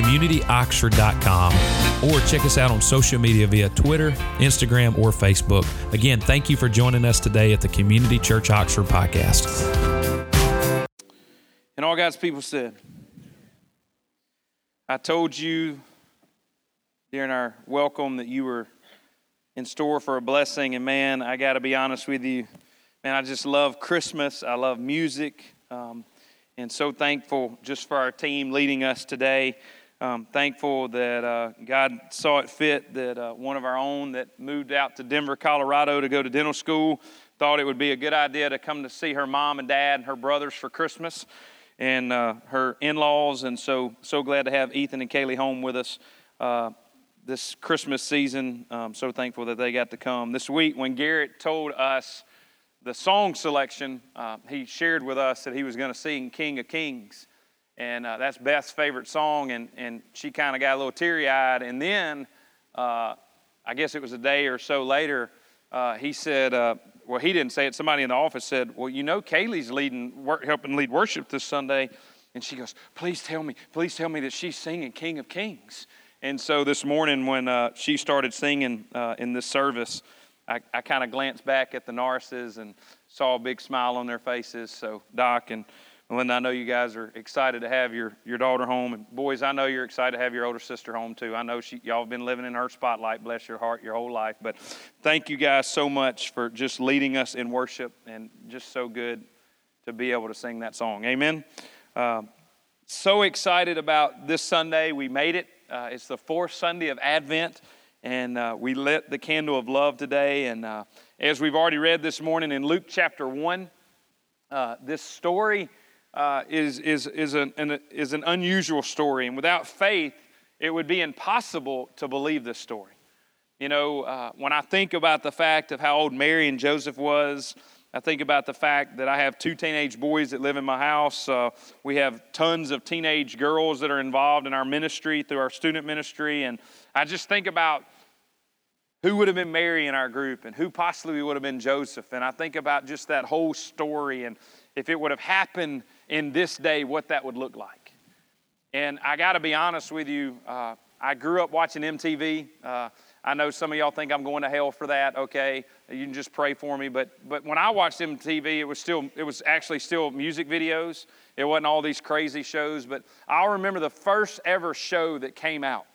www.communityoxford.com or check us out on social media via Twitter, Instagram, or Facebook. Again, thank you for joining us today at the Community Church Oxford podcast. And all God's people said, I told you during our welcome that you were in store for a blessing. And man, I got to be honest with you, man, I just love Christmas. I love music. Um, and so thankful just for our team leading us today. Um, thankful that uh, God saw it fit that uh, one of our own that moved out to Denver, Colorado to go to dental school thought it would be a good idea to come to see her mom and dad and her brothers for Christmas and uh, her in laws. And so, so glad to have Ethan and Kaylee home with us uh, this Christmas season. I'm so thankful that they got to come. This week, when Garrett told us the song selection, uh, he shared with us that he was going to sing King of Kings and uh, that's Beth's favorite song, and, and she kind of got a little teary eyed. And then, uh, I guess it was a day or so later, uh, he said, uh, well, he didn't say it, somebody in the office said, well, you know, Kaylee's leading, work, helping lead worship this Sunday. And she goes, please tell me, please tell me that she's singing King of Kings. And so this morning, when uh, she started singing uh, in this service, I, I kind of glanced back at the Norrises and saw a big smile on their faces. So, Doc and Linda, I know you guys are excited to have your, your daughter home. And boys, I know you're excited to have your older sister home too. I know she, y'all have been living in her spotlight, bless your heart, your whole life. But thank you guys so much for just leading us in worship and just so good to be able to sing that song. Amen. Uh, so excited about this Sunday. We made it. Uh, it's the fourth Sunday of Advent, and uh, we lit the candle of love today. And uh, as we've already read this morning in Luke chapter 1, uh, this story uh, is, is, is, an, an, is an unusual story. And without faith, it would be impossible to believe this story. You know, uh, when I think about the fact of how old Mary and Joseph was, I think about the fact that I have two teenage boys that live in my house. Uh, we have tons of teenage girls that are involved in our ministry through our student ministry. And I just think about who would have been Mary in our group and who possibly would have been Joseph. And I think about just that whole story and if it would have happened in this day what that would look like. And I got to be honest with you, uh, I grew up watching MTV. Uh, I know some of y'all think I'm going to hell for that. Okay, you can just pray for me. But but when I watched MTV, it was still it was actually still music videos. It wasn't all these crazy shows. But I'll remember the first ever show that came out,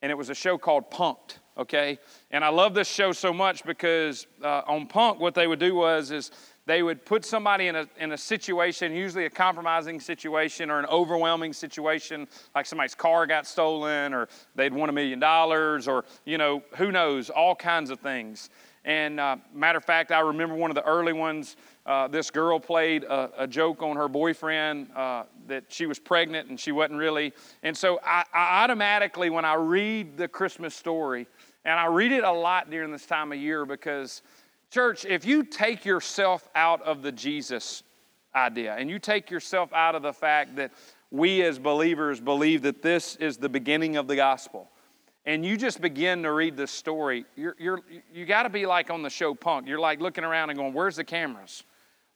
and it was a show called Punk'd. Okay, and I love this show so much because uh, on Punk, what they would do was is they would put somebody in a, in a situation, usually a compromising situation or an overwhelming situation, like somebody's car got stolen or they'd won a million dollars or, you know, who knows, all kinds of things. And uh, matter of fact, I remember one of the early ones. Uh, this girl played a, a, joke on her boyfriend uh, that she was pregnant and she wasn't really. And so I, I automatically, when I read the Christmas story, and I read it a lot during this time of year because Church, if you take yourself out of the Jesus idea and you take yourself out of the fact that we as believers believe that this is the beginning of the gospel, and you just begin to read this story, you're, you're, you got to be like on the show Punk. You're like looking around and going, Where's the cameras?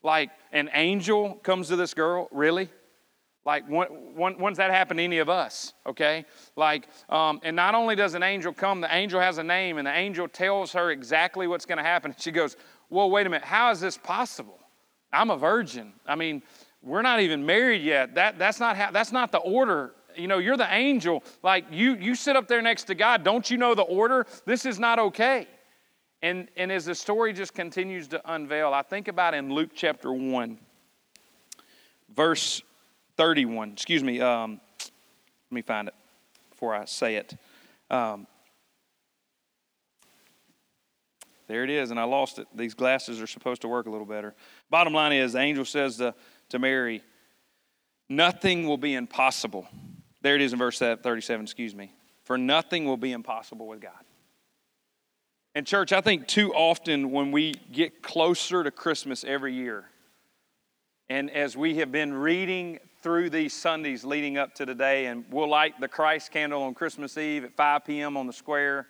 Like an angel comes to this girl, really? Like, when, when, when's that happen to any of us? Okay? Like, um, and not only does an angel come, the angel has a name, and the angel tells her exactly what's going to happen. She goes, Well, wait a minute, how is this possible? I'm a virgin. I mean, we're not even married yet. That, that's, not how, that's not the order. You know, you're the angel. Like, you, you sit up there next to God. Don't you know the order? This is not okay. And, and as the story just continues to unveil, I think about in Luke chapter 1, verse 31. Excuse me. Um, let me find it before I say it. Um, there it is, and I lost it. These glasses are supposed to work a little better. Bottom line is, the angel says to, to Mary, Nothing will be impossible. There it is in verse 37, excuse me. For nothing will be impossible with God. And, church, I think too often when we get closer to Christmas every year, and as we have been reading through these Sundays leading up to today, and we'll light the Christ candle on Christmas Eve at 5 p.m. on the square.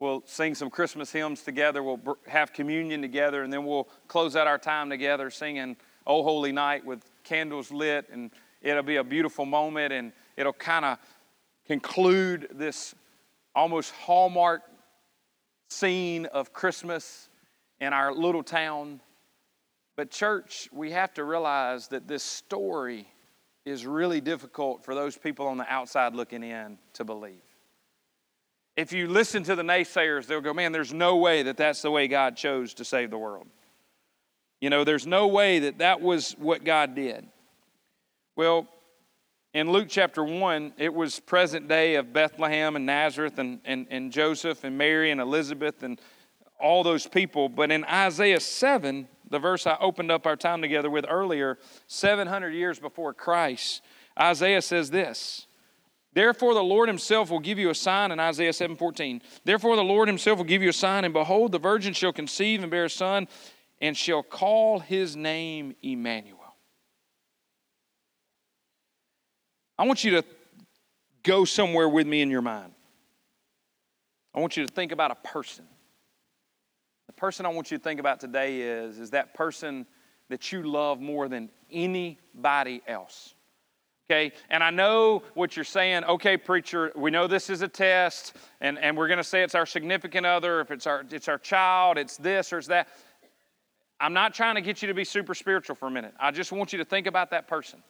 We'll sing some Christmas hymns together. We'll have communion together, and then we'll close out our time together singing "Oh Holy Night" with candles lit, and it'll be a beautiful moment, and it'll kind of conclude this almost hallmark scene of Christmas in our little town. But, church, we have to realize that this story is really difficult for those people on the outside looking in to believe. If you listen to the naysayers, they'll go, man, there's no way that that's the way God chose to save the world. You know, there's no way that that was what God did. Well, in Luke chapter 1, it was present day of Bethlehem and Nazareth and, and, and Joseph and Mary and Elizabeth and all those people. But in Isaiah 7, the verse I opened up our time together with earlier, 700 years before Christ, Isaiah says this. Therefore the Lord himself will give you a sign in Isaiah 7:14. Therefore the Lord himself will give you a sign and behold the virgin shall conceive and bear a son and shall call his name Emmanuel. I want you to go somewhere with me in your mind. I want you to think about a person. The person I want you to think about today is, is that person that you love more than anybody else. Okay, and I know what you're saying. Okay, preacher, we know this is a test, and, and we're going to say it's our significant other, if it's our, it's our child, it's this or it's that. I'm not trying to get you to be super spiritual for a minute. I just want you to think about that person.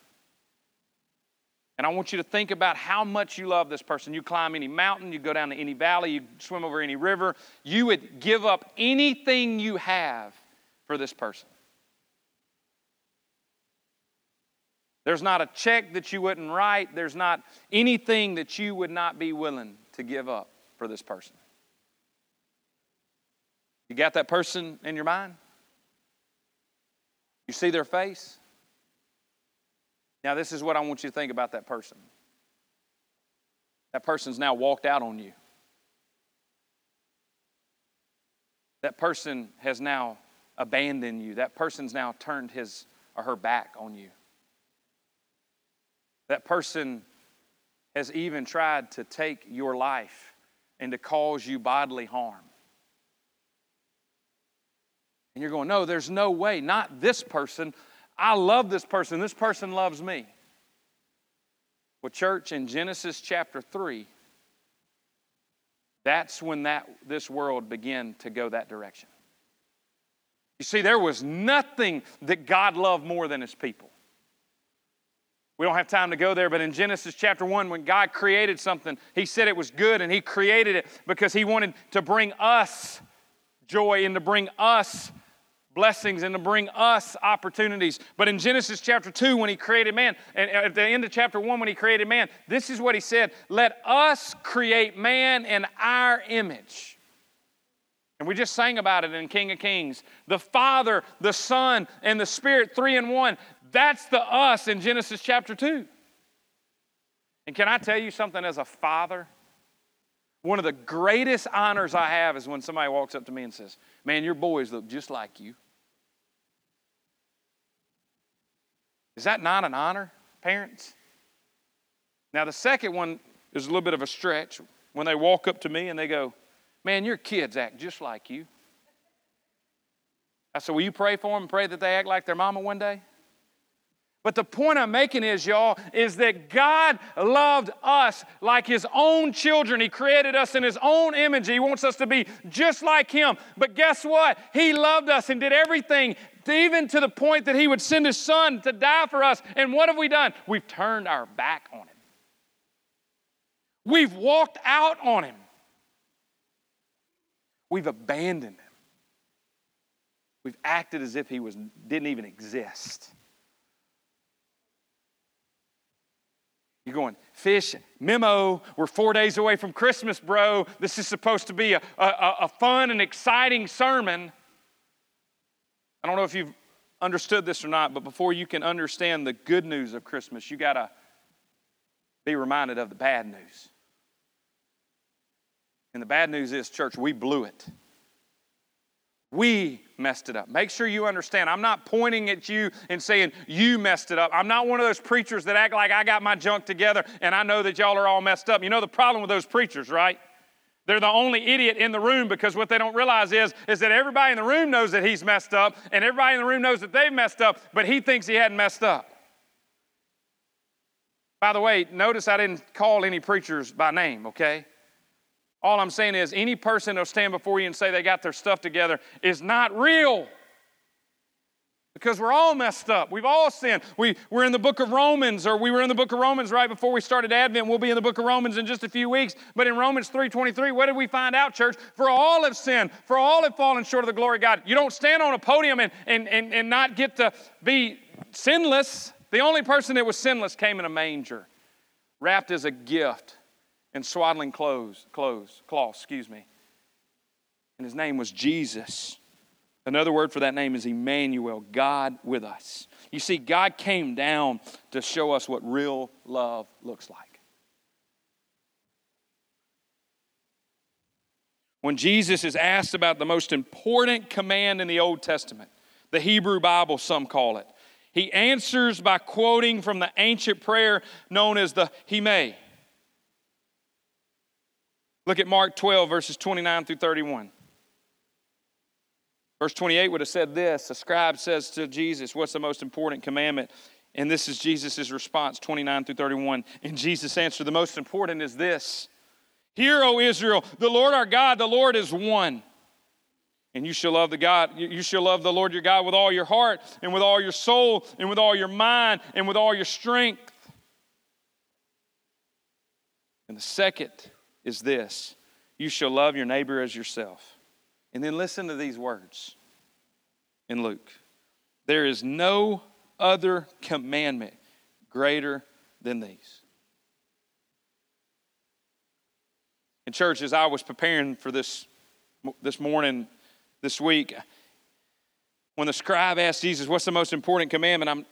And I want you to think about how much you love this person. You climb any mountain, you go down to any valley, you swim over any river. You would give up anything you have for this person. There's not a check that you wouldn't write, there's not anything that you would not be willing to give up for this person. You got that person in your mind? You see their face? Now, this is what I want you to think about that person. That person's now walked out on you. That person has now abandoned you. That person's now turned his or her back on you. That person has even tried to take your life and to cause you bodily harm. And you're going, no, there's no way, not this person. I love this person, this person loves me. Well, church, in Genesis chapter 3, that's when that, this world began to go that direction. You see, there was nothing that God loved more than his people. We don't have time to go there, but in Genesis chapter 1, when God created something, he said it was good and he created it because he wanted to bring us joy and to bring us blessings and to bring us opportunities. But in Genesis chapter 2, when he created man, and at the end of chapter 1, when he created man, this is what he said Let us create man in our image. And we just sang about it in King of Kings. The Father, the Son, and the Spirit, three in one. That's the us in Genesis chapter 2. And can I tell you something as a father? One of the greatest honors I have is when somebody walks up to me and says, Man, your boys look just like you. Is that not an honor, parents? Now, the second one is a little bit of a stretch when they walk up to me and they go, Man, your kids act just like you. I said, Will you pray for them and pray that they act like their mama one day? But the point I'm making is, y'all, is that God loved us like His own children. He created us in His own image. He wants us to be just like Him. But guess what? He loved us and did everything, even to the point that He would send His Son to die for us. And what have we done? We've turned our back on Him, we've walked out on Him, we've abandoned Him, we've acted as if He was, didn't even exist. You're going, fish, memo, we're four days away from Christmas, bro. This is supposed to be a, a, a fun and exciting sermon. I don't know if you've understood this or not, but before you can understand the good news of Christmas, you got to be reminded of the bad news. And the bad news is, church, we blew it. We messed it up. Make sure you understand. I'm not pointing at you and saying you messed it up. I'm not one of those preachers that act like I got my junk together and I know that y'all are all messed up. You know the problem with those preachers, right? They're the only idiot in the room because what they don't realize is, is that everybody in the room knows that he's messed up and everybody in the room knows that they've messed up, but he thinks he hadn't messed up. By the way, notice I didn't call any preachers by name, okay? All I'm saying is, any person that'll stand before you and say they got their stuff together is not real. Because we're all messed up. We've all sinned. We, we're in the book of Romans, or we were in the book of Romans right before we started Advent. We'll be in the book of Romans in just a few weeks. But in Romans 3.23, what did we find out, church? For all have sinned. For all have fallen short of the glory of God. You don't stand on a podium and, and, and, and not get to be sinless. The only person that was sinless came in a manger, wrapped as a gift in swaddling clothes, clothes, cloth, excuse me. And his name was Jesus. Another word for that name is Emmanuel, God with us. You see, God came down to show us what real love looks like. When Jesus is asked about the most important command in the Old Testament, the Hebrew Bible, some call it, he answers by quoting from the ancient prayer known as the Shema. Look at Mark 12, verses 29 through 31. Verse 28 would have said this A scribe says to Jesus, What's the most important commandment? And this is Jesus' response, 29 through 31. And Jesus answered, The most important is this Hear, O Israel, the Lord our God, the Lord is one. And you shall love the God, you shall love the Lord your God with all your heart, and with all your soul, and with all your mind, and with all your strength. And the second is this you shall love your neighbor as yourself. And then listen to these words in Luke there is no other commandment greater than these. In church, as I was preparing for this this morning, this week, when the scribe asked Jesus, What's the most important commandment? I'm,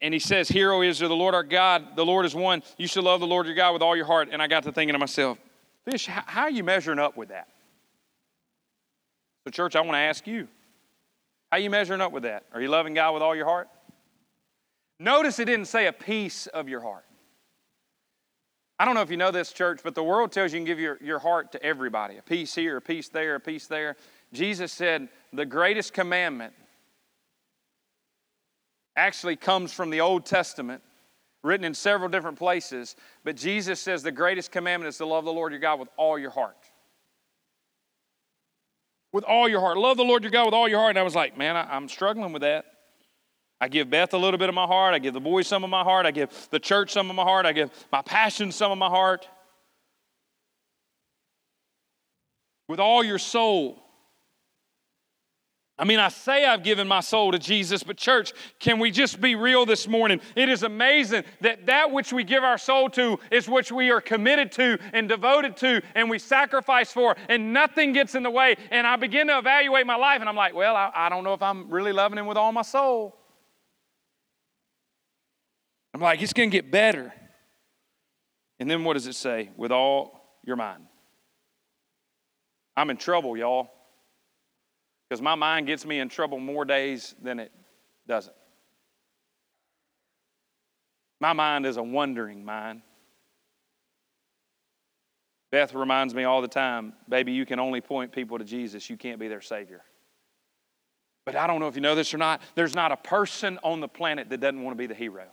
and he says, Hear, O Israel, the Lord our God, the Lord is one. You should love the Lord your God with all your heart. And I got to thinking to myself, Fish, how are you measuring up with that? So, church, I want to ask you, how are you measuring up with that? Are you loving God with all your heart? Notice it didn't say a piece of your heart. I don't know if you know this, church, but the world tells you you can give your, your heart to everybody a piece here, a piece there, a piece there. Jesus said the greatest commandment actually comes from the Old Testament written in several different places. But Jesus says the greatest commandment is to love the Lord your God with all your heart. With all your heart. Love the Lord your God with all your heart. And I was like, man, I, am struggling with that. I give Beth a little bit of my heart. I give the boys some of my heart. I give the church some of my heart. I give my passion some of my heart. With all your soul. I mean, I say I've given my soul to Jesus, but church, can we just be real this morning? It is amazing that that which we give our soul to is which we are committed to and devoted to and we sacrifice for, and nothing gets in the way. And I begin to evaluate my life, and I'm like, well, I, I don't know if I'm really loving Him with all my soul. I'm like, it's going to get better. And then what does it say? With all your mind. I'm in trouble, y'all. Because my mind gets me in trouble more days than it doesn't. My mind is a wondering mind. Beth reminds me all the time, baby, you can only point people to Jesus. You can't be their Savior. But I don't know if you know this or not, there's not a person on the planet that doesn't want to be the hero.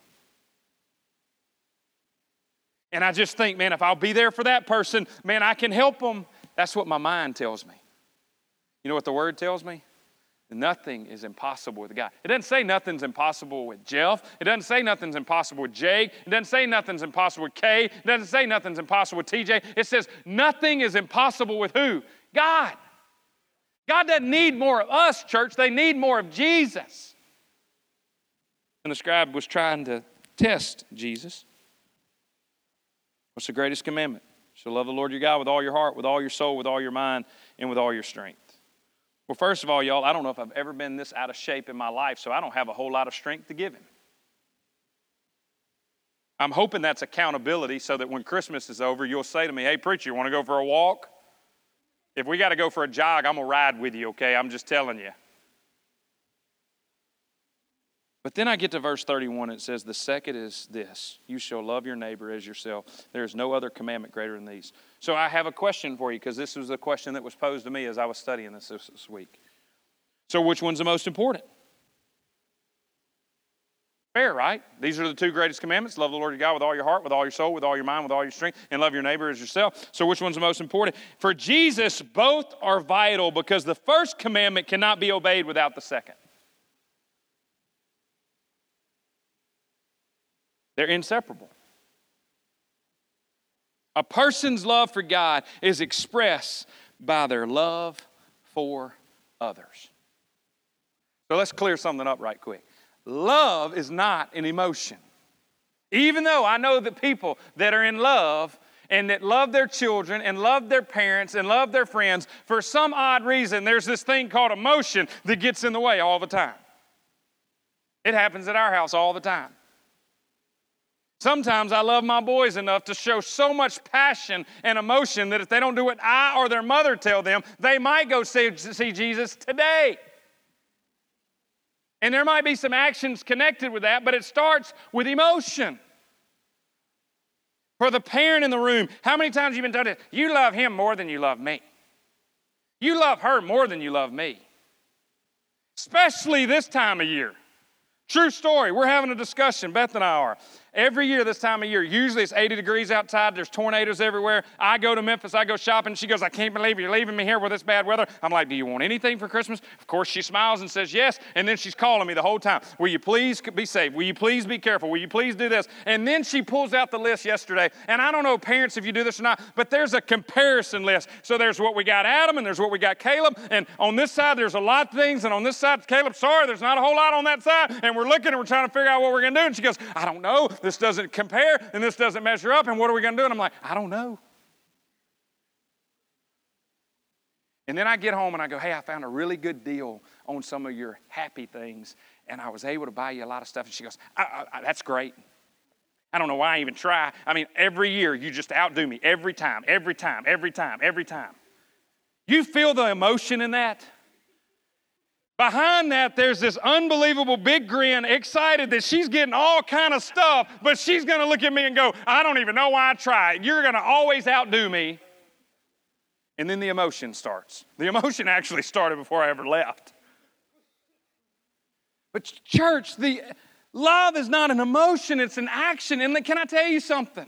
And I just think, man, if I'll be there for that person, man, I can help them. That's what my mind tells me. You know what the word tells me? Nothing is impossible with God. It doesn't say nothing's impossible with Jeff. It doesn't say nothing's impossible with Jake. It doesn't say nothing's impossible with Kay. It doesn't say nothing's impossible with TJ. It says nothing is impossible with who? God. God doesn't need more of us, church. They need more of Jesus. And the scribe was trying to test Jesus. What's the greatest commandment? You shall love the Lord your God with all your heart, with all your soul, with all your mind, and with all your strength. Well, first of all, y'all, I don't know if I've ever been this out of shape in my life, so I don't have a whole lot of strength to give him. I'm hoping that's accountability so that when Christmas is over, you'll say to me, Hey, preacher, you want to go for a walk? If we got to go for a jog, I'm going to ride with you, okay? I'm just telling you. But then I get to verse 31, it says, The second is this you shall love your neighbor as yourself. There is no other commandment greater than these. So I have a question for you because this was a question that was posed to me as I was studying this this week. So, which one's the most important? Fair, right? These are the two greatest commandments love the Lord your God with all your heart, with all your soul, with all your mind, with all your strength, and love your neighbor as yourself. So, which one's the most important? For Jesus, both are vital because the first commandment cannot be obeyed without the second. They're inseparable. A person's love for God is expressed by their love for others. So let's clear something up right quick. Love is not an emotion. Even though I know that people that are in love and that love their children and love their parents and love their friends, for some odd reason, there's this thing called emotion that gets in the way all the time. It happens at our house all the time. Sometimes I love my boys enough to show so much passion and emotion that if they don't do what I or their mother tell them, they might go see, see Jesus today. And there might be some actions connected with that, but it starts with emotion. For the parent in the room, how many times have you been told, you love him more than you love me? You love her more than you love me. Especially this time of year. True story. We're having a discussion, Beth and I are. Every year, this time of year, usually it's 80 degrees outside, there's tornadoes everywhere. I go to Memphis, I go shopping. She goes, I can't believe you're leaving me here with this bad weather. I'm like, Do you want anything for Christmas? Of course, she smiles and says yes. And then she's calling me the whole time. Will you please be safe? Will you please be careful? Will you please do this? And then she pulls out the list yesterday. And I don't know, parents, if you do this or not, but there's a comparison list. So there's what we got Adam, and there's what we got Caleb. And on this side, there's a lot of things. And on this side, Caleb, sorry, there's not a whole lot on that side. And we're looking and we're trying to figure out what we're going to do. And she goes, I don't know. This doesn't compare and this doesn't measure up, and what are we going to do? And I'm like, I don't know. And then I get home and I go, hey, I found a really good deal on some of your happy things, and I was able to buy you a lot of stuff. And she goes, I, I, that's great. I don't know why I even try. I mean, every year you just outdo me. Every time, every time, every time, every time. You feel the emotion in that? Behind that, there's this unbelievable big grin, excited that she's getting all kind of stuff, but she's going to look at me and go, I don't even know why I tried. You're going to always outdo me. And then the emotion starts. The emotion actually started before I ever left. But, church, the love is not an emotion, it's an action. And can I tell you something?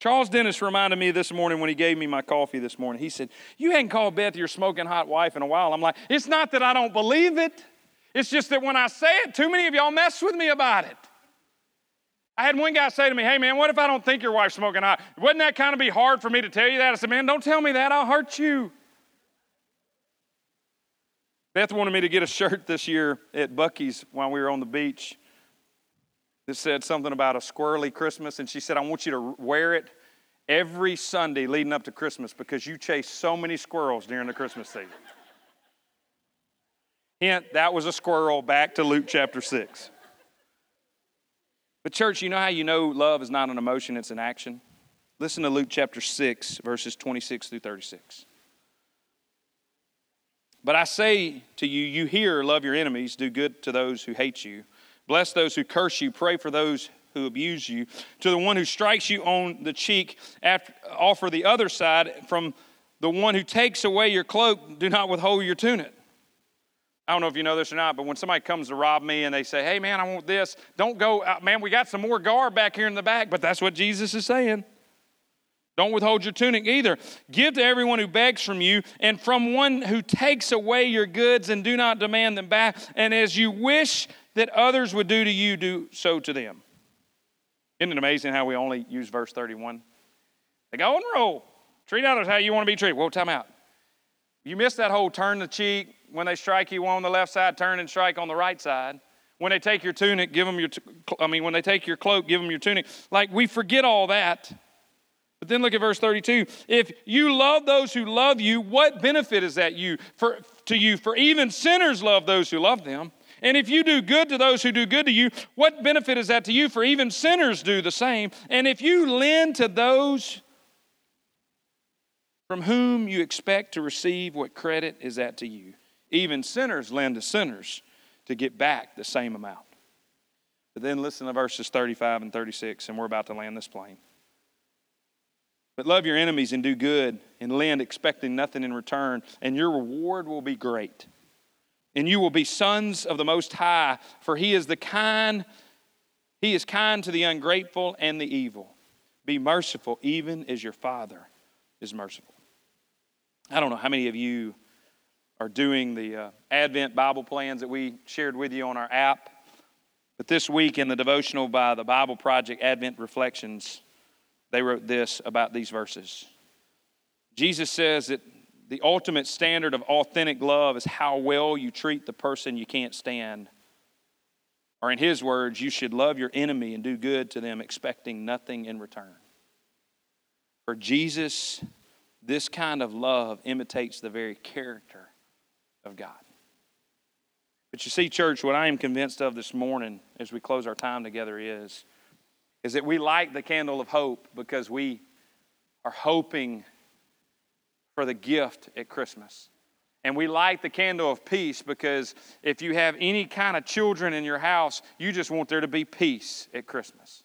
Charles Dennis reminded me this morning when he gave me my coffee this morning. He said, You hadn't called Beth your smoking hot wife in a while. I'm like, It's not that I don't believe it. It's just that when I say it, too many of y'all mess with me about it. I had one guy say to me, Hey man, what if I don't think your wife's smoking hot? Wouldn't that kind of be hard for me to tell you that? I said, Man, don't tell me that. I'll hurt you. Beth wanted me to get a shirt this year at Buc-ee's while we were on the beach that said something about a squirrely Christmas, and she said, I want you to wear it every Sunday leading up to Christmas because you chase so many squirrels during the Christmas season. Hint, that was a squirrel back to Luke chapter 6. But, church, you know how you know love is not an emotion, it's an action? Listen to Luke chapter 6, verses 26 through 36. But I say to you, you hear, love your enemies, do good to those who hate you. Bless those who curse you. Pray for those who abuse you. To the one who strikes you on the cheek, after, offer the other side. From the one who takes away your cloak, do not withhold your tunic. I don't know if you know this or not, but when somebody comes to rob me and they say, hey, man, I want this, don't go, uh, man, we got some more guard back here in the back. But that's what Jesus is saying. Don't withhold your tunic either. Give to everyone who begs from you, and from one who takes away your goods, and do not demand them back. And as you wish that others would do to you, do so to them. Isn't it amazing how we only use verse 31? The golden rule treat others how you want to be treated. Well, time out. You missed that whole turn the cheek. When they strike you on the left side, turn and strike on the right side. When they take your tunic, give them your, I mean, when they take your cloak, give them your tunic. Like, we forget all that. But then look at verse 32. If you love those who love you, what benefit is that you for, to you? For even sinners love those who love them. And if you do good to those who do good to you, what benefit is that to you? For even sinners do the same. And if you lend to those from whom you expect to receive what credit is that to you. Even sinners lend to sinners to get back the same amount. But then listen to verses 35 and 36, and we're about to land this plane. But love your enemies and do good, and lend expecting nothing in return, and your reward will be great. And you will be sons of the Most High, for He is the kind, He is kind to the ungrateful and the evil. Be merciful, even as your Father is merciful. I don't know how many of you are doing the uh, Advent Bible plans that we shared with you on our app. But this week in the devotional by the Bible Project Advent Reflections, they wrote this about these verses. Jesus says that the ultimate standard of authentic love is how well you treat the person you can't stand. Or, in his words, you should love your enemy and do good to them, expecting nothing in return. For Jesus, this kind of love imitates the very character of God. But you see, church, what I am convinced of this morning as we close our time together is, is that we light the candle of hope because we are hoping for the gift at Christmas. And we light the candle of peace because if you have any kind of children in your house, you just want there to be peace at Christmas.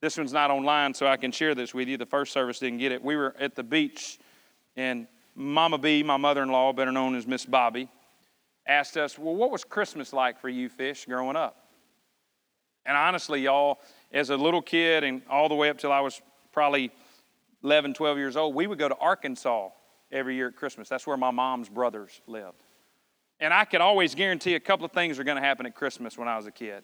This one's not online, so I can share this with you. The first service didn't get it. We were at the beach, and Mama B, my mother in law, better known as Miss Bobby, asked us, Well, what was Christmas like for you, Fish, growing up? And honestly, y'all, as a little kid and all the way up till I was probably 11, 12 years old, we would go to Arkansas every year at Christmas. That's where my mom's brothers lived. And I could always guarantee a couple of things are going to happen at Christmas when I was a kid.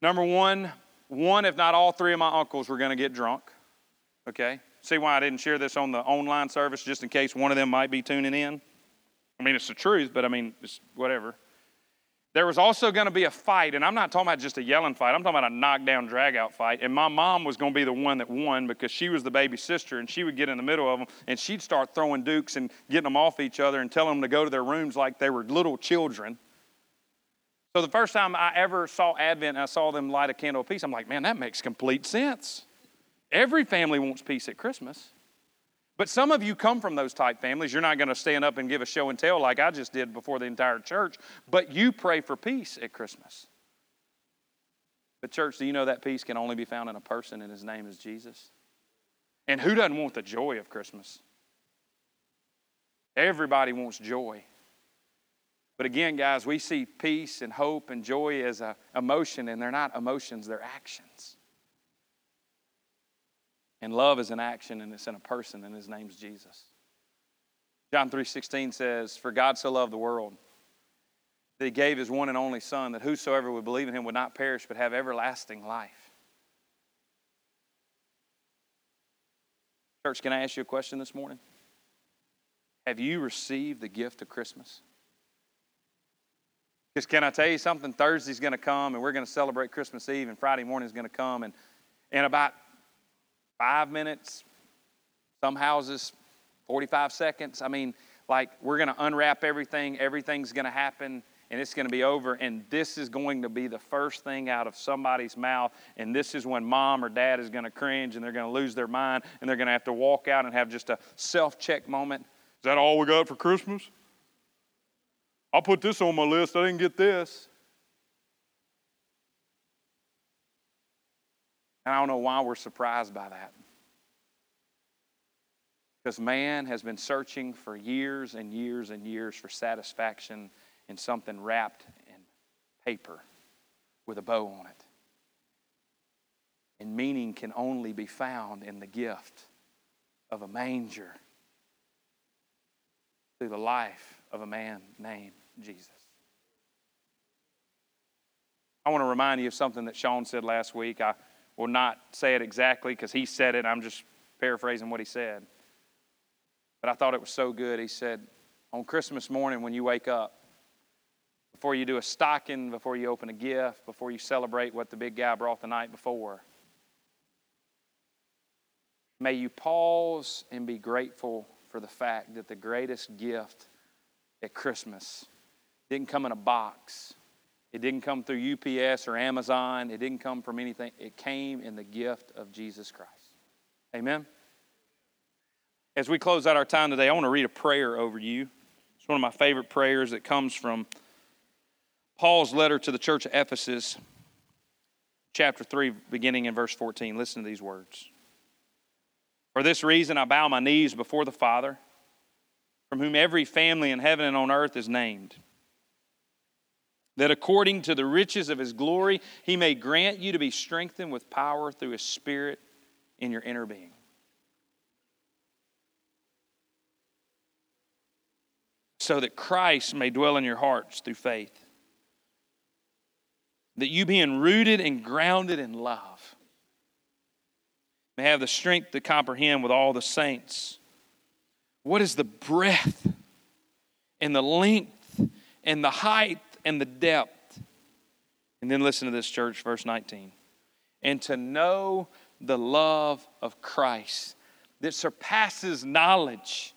Number one, one, if not all three of my uncles were going to get drunk. Okay? See why I didn't share this on the online service just in case one of them might be tuning in? I mean, it's the truth, but I mean, it's whatever. There was also going to be a fight, and I'm not talking about just a yelling fight. I'm talking about a knockdown, drag out fight. And my mom was going to be the one that won because she was the baby sister, and she would get in the middle of them, and she'd start throwing dukes and getting them off each other and telling them to go to their rooms like they were little children. So the first time I ever saw Advent I saw them light a candle of peace, I'm like, man, that makes complete sense. Every family wants peace at Christmas. But some of you come from those type families. You're not going to stand up and give a show and tell like I just did before the entire church, but you pray for peace at Christmas. But, church, do you know that peace can only be found in a person, and his name is Jesus? And who doesn't want the joy of Christmas? Everybody wants joy. But again, guys, we see peace and hope and joy as an emotion, and they're not emotions, they're actions. And love is an action and it's in a person, and his name's Jesus. John 3:16 says, For God so loved the world that he gave his one and only Son, that whosoever would believe in him would not perish but have everlasting life. Church, can I ask you a question this morning? Have you received the gift of Christmas? Because can I tell you something? Thursday's going to come and we're going to celebrate Christmas Eve, and Friday morning is going to come. And in about five minutes, some houses, 45 seconds. I mean, like we're going to unwrap everything, everything's going to happen, and it's going to be over. And this is going to be the first thing out of somebody's mouth. And this is when mom or dad is going to cringe and they're going to lose their mind and they're going to have to walk out and have just a self check moment. Is that all we got for Christmas? I'll put this on my list. I didn't get this. And I don't know why we're surprised by that. Because man has been searching for years and years and years for satisfaction in something wrapped in paper with a bow on it. And meaning can only be found in the gift of a manger through the life of a man named Jesus. I want to remind you of something that Sean said last week. I will not say it exactly because he said it. I'm just paraphrasing what he said. But I thought it was so good. He said, On Christmas morning, when you wake up, before you do a stocking, before you open a gift, before you celebrate what the big guy brought the night before, may you pause and be grateful for the fact that the greatest gift at Christmas didn't come in a box. It didn't come through UPS or Amazon. It didn't come from anything. It came in the gift of Jesus Christ. Amen? As we close out our time today, I want to read a prayer over you. It's one of my favorite prayers that comes from Paul's letter to the church of Ephesus, chapter 3, beginning in verse 14. Listen to these words. For this reason, I bow my knees before the Father, from whom every family in heaven and on earth is named, that according to the riches of his glory, he may grant you to be strengthened with power through his Spirit in your inner being. So that Christ may dwell in your hearts through faith. That you, being rooted and grounded in love, may have the strength to comprehend with all the saints what is the breadth and the length and the height and the depth. And then listen to this, church, verse 19. And to know the love of Christ that surpasses knowledge,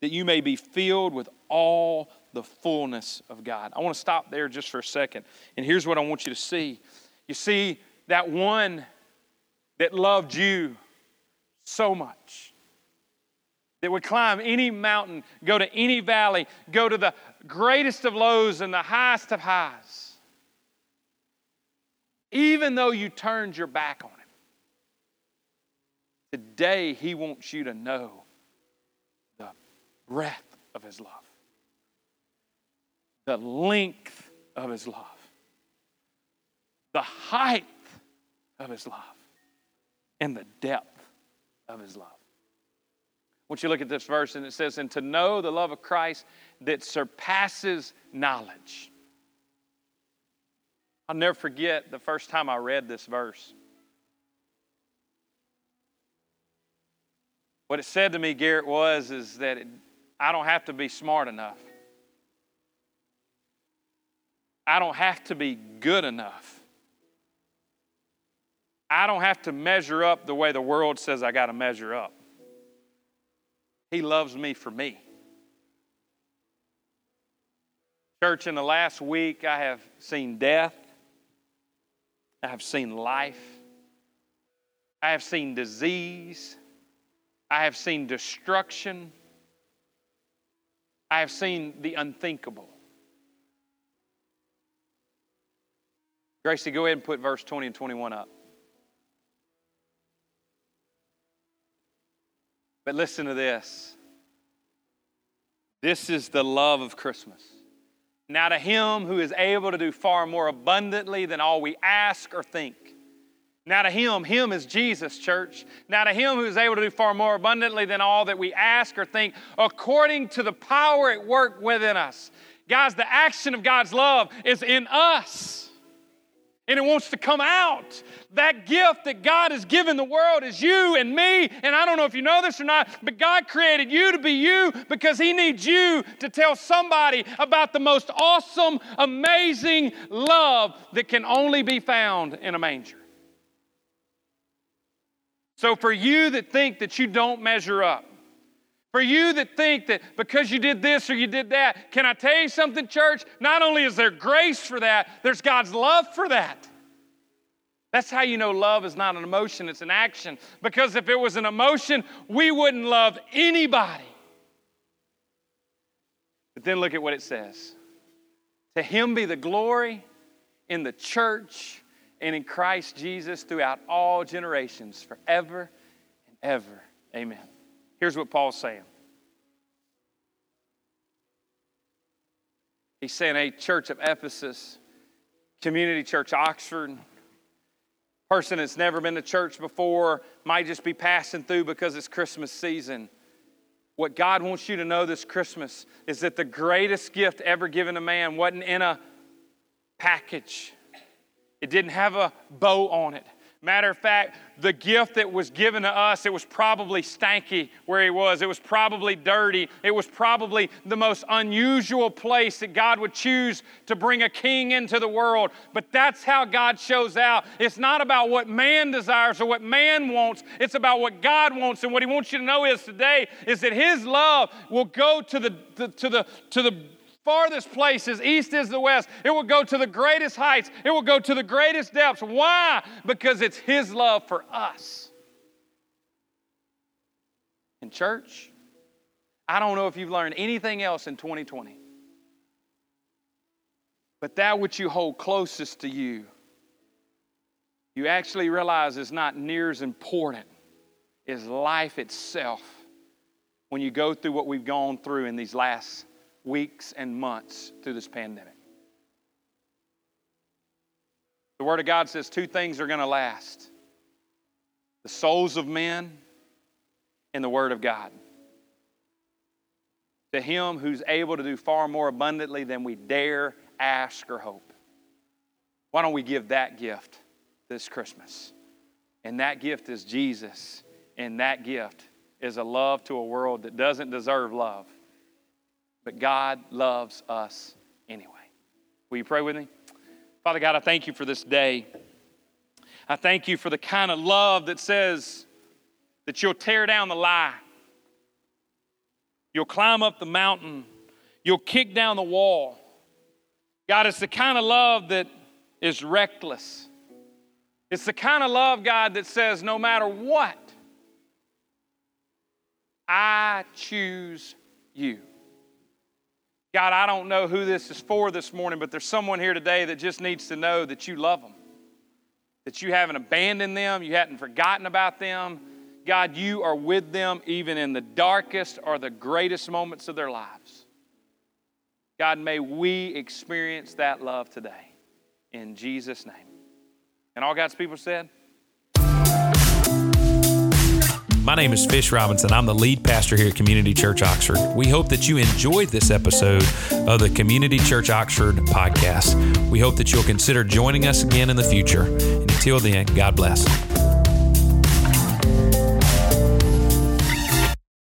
that you may be filled with all the fullness of God. I want to stop there just for a second. And here's what I want you to see. You see, that one that loved you so much. That would climb any mountain, go to any valley, go to the greatest of lows and the highest of highs. Even though you turned your back on him, today he wants you to know the breadth of his love, the length of his love, the height of his love and the depth of his love. Want you to look at this verse, and it says, And to know the love of Christ that surpasses knowledge. I'll never forget the first time I read this verse. What it said to me, Garrett, was is that it, I don't have to be smart enough. I don't have to be good enough. I don't have to measure up the way the world says I got to measure up. He loves me for me. Church, in the last week, I have seen death, I have seen life, I have seen disease, I have seen destruction, I have seen the unthinkable. Gracie, go ahead and put verse 20 and 21 up. But listen to this. This is the love of Christmas. Now, to him who is able to do far more abundantly than all we ask or think. Now, to him, him is Jesus, church. Now, to him who is able to do far more abundantly than all that we ask or think, according to the power at work within us. Guys, the action of God's love is in us and it wants to come out. That gift that God has given the world is you and me. And I don't know if you know this or not, but God created you to be you because He needs you to tell somebody about the most awesome, amazing love that can only be found in a manger. So, for you that think that you don't measure up, for you that think that because you did this or you did that, can I tell you something, church? Not only is there grace for that, there's God's love for that. That's how you know love is not an emotion, it's an action. Because if it was an emotion, we wouldn't love anybody. But then look at what it says To him be the glory in the church and in Christ Jesus throughout all generations, forever and ever. Amen. Here's what Paul's saying He's saying, a church of Ephesus, community church Oxford, person that's never been to church before, might just be passing through because it's Christmas season. What God wants you to know this Christmas is that the greatest gift ever given to man wasn't in a package. It didn't have a bow on it. Matter of fact, the gift that was given to us, it was probably stanky where he was. It was probably dirty. It was probably the most unusual place that God would choose to bring a king into the world. But that's how God shows out. It's not about what man desires or what man wants, it's about what God wants. And what he wants you to know is today is that his love will go to the, to the to the farthest places, east is the west. It will go to the greatest heights. It will go to the greatest depths. Why? Because it's His love for us. In church, I don't know if you've learned anything else in 2020. But that which you hold closest to you, you actually realize is not near as important as life itself when you go through what we've gone through in these last weeks and months through this pandemic. The Word of God says two things are going to last the souls of men and the Word of God. To Him who's able to do far more abundantly than we dare ask or hope. Why don't we give that gift this Christmas? And that gift is Jesus, and that gift is a love to a world that doesn't deserve love. But God loves us anyway. Will you pray with me? Father God, I thank you for this day. I thank you for the kind of love that says that you'll tear down the lie, you'll climb up the mountain, you'll kick down the wall. God, it's the kind of love that is reckless. It's the kind of love, God, that says no matter what, I choose you. God, I don't know who this is for this morning, but there's someone here today that just needs to know that you love them, that you haven't abandoned them, you hadn't forgotten about them. God, you are with them even in the darkest or the greatest moments of their lives. God, may we experience that love today. In Jesus' name. And all God's people said, My name is Fish Robinson. I'm the lead pastor here at Community Church Oxford. We hope that you enjoyed this episode of the Community Church Oxford podcast. We hope that you'll consider joining us again in the future. And until then, God bless.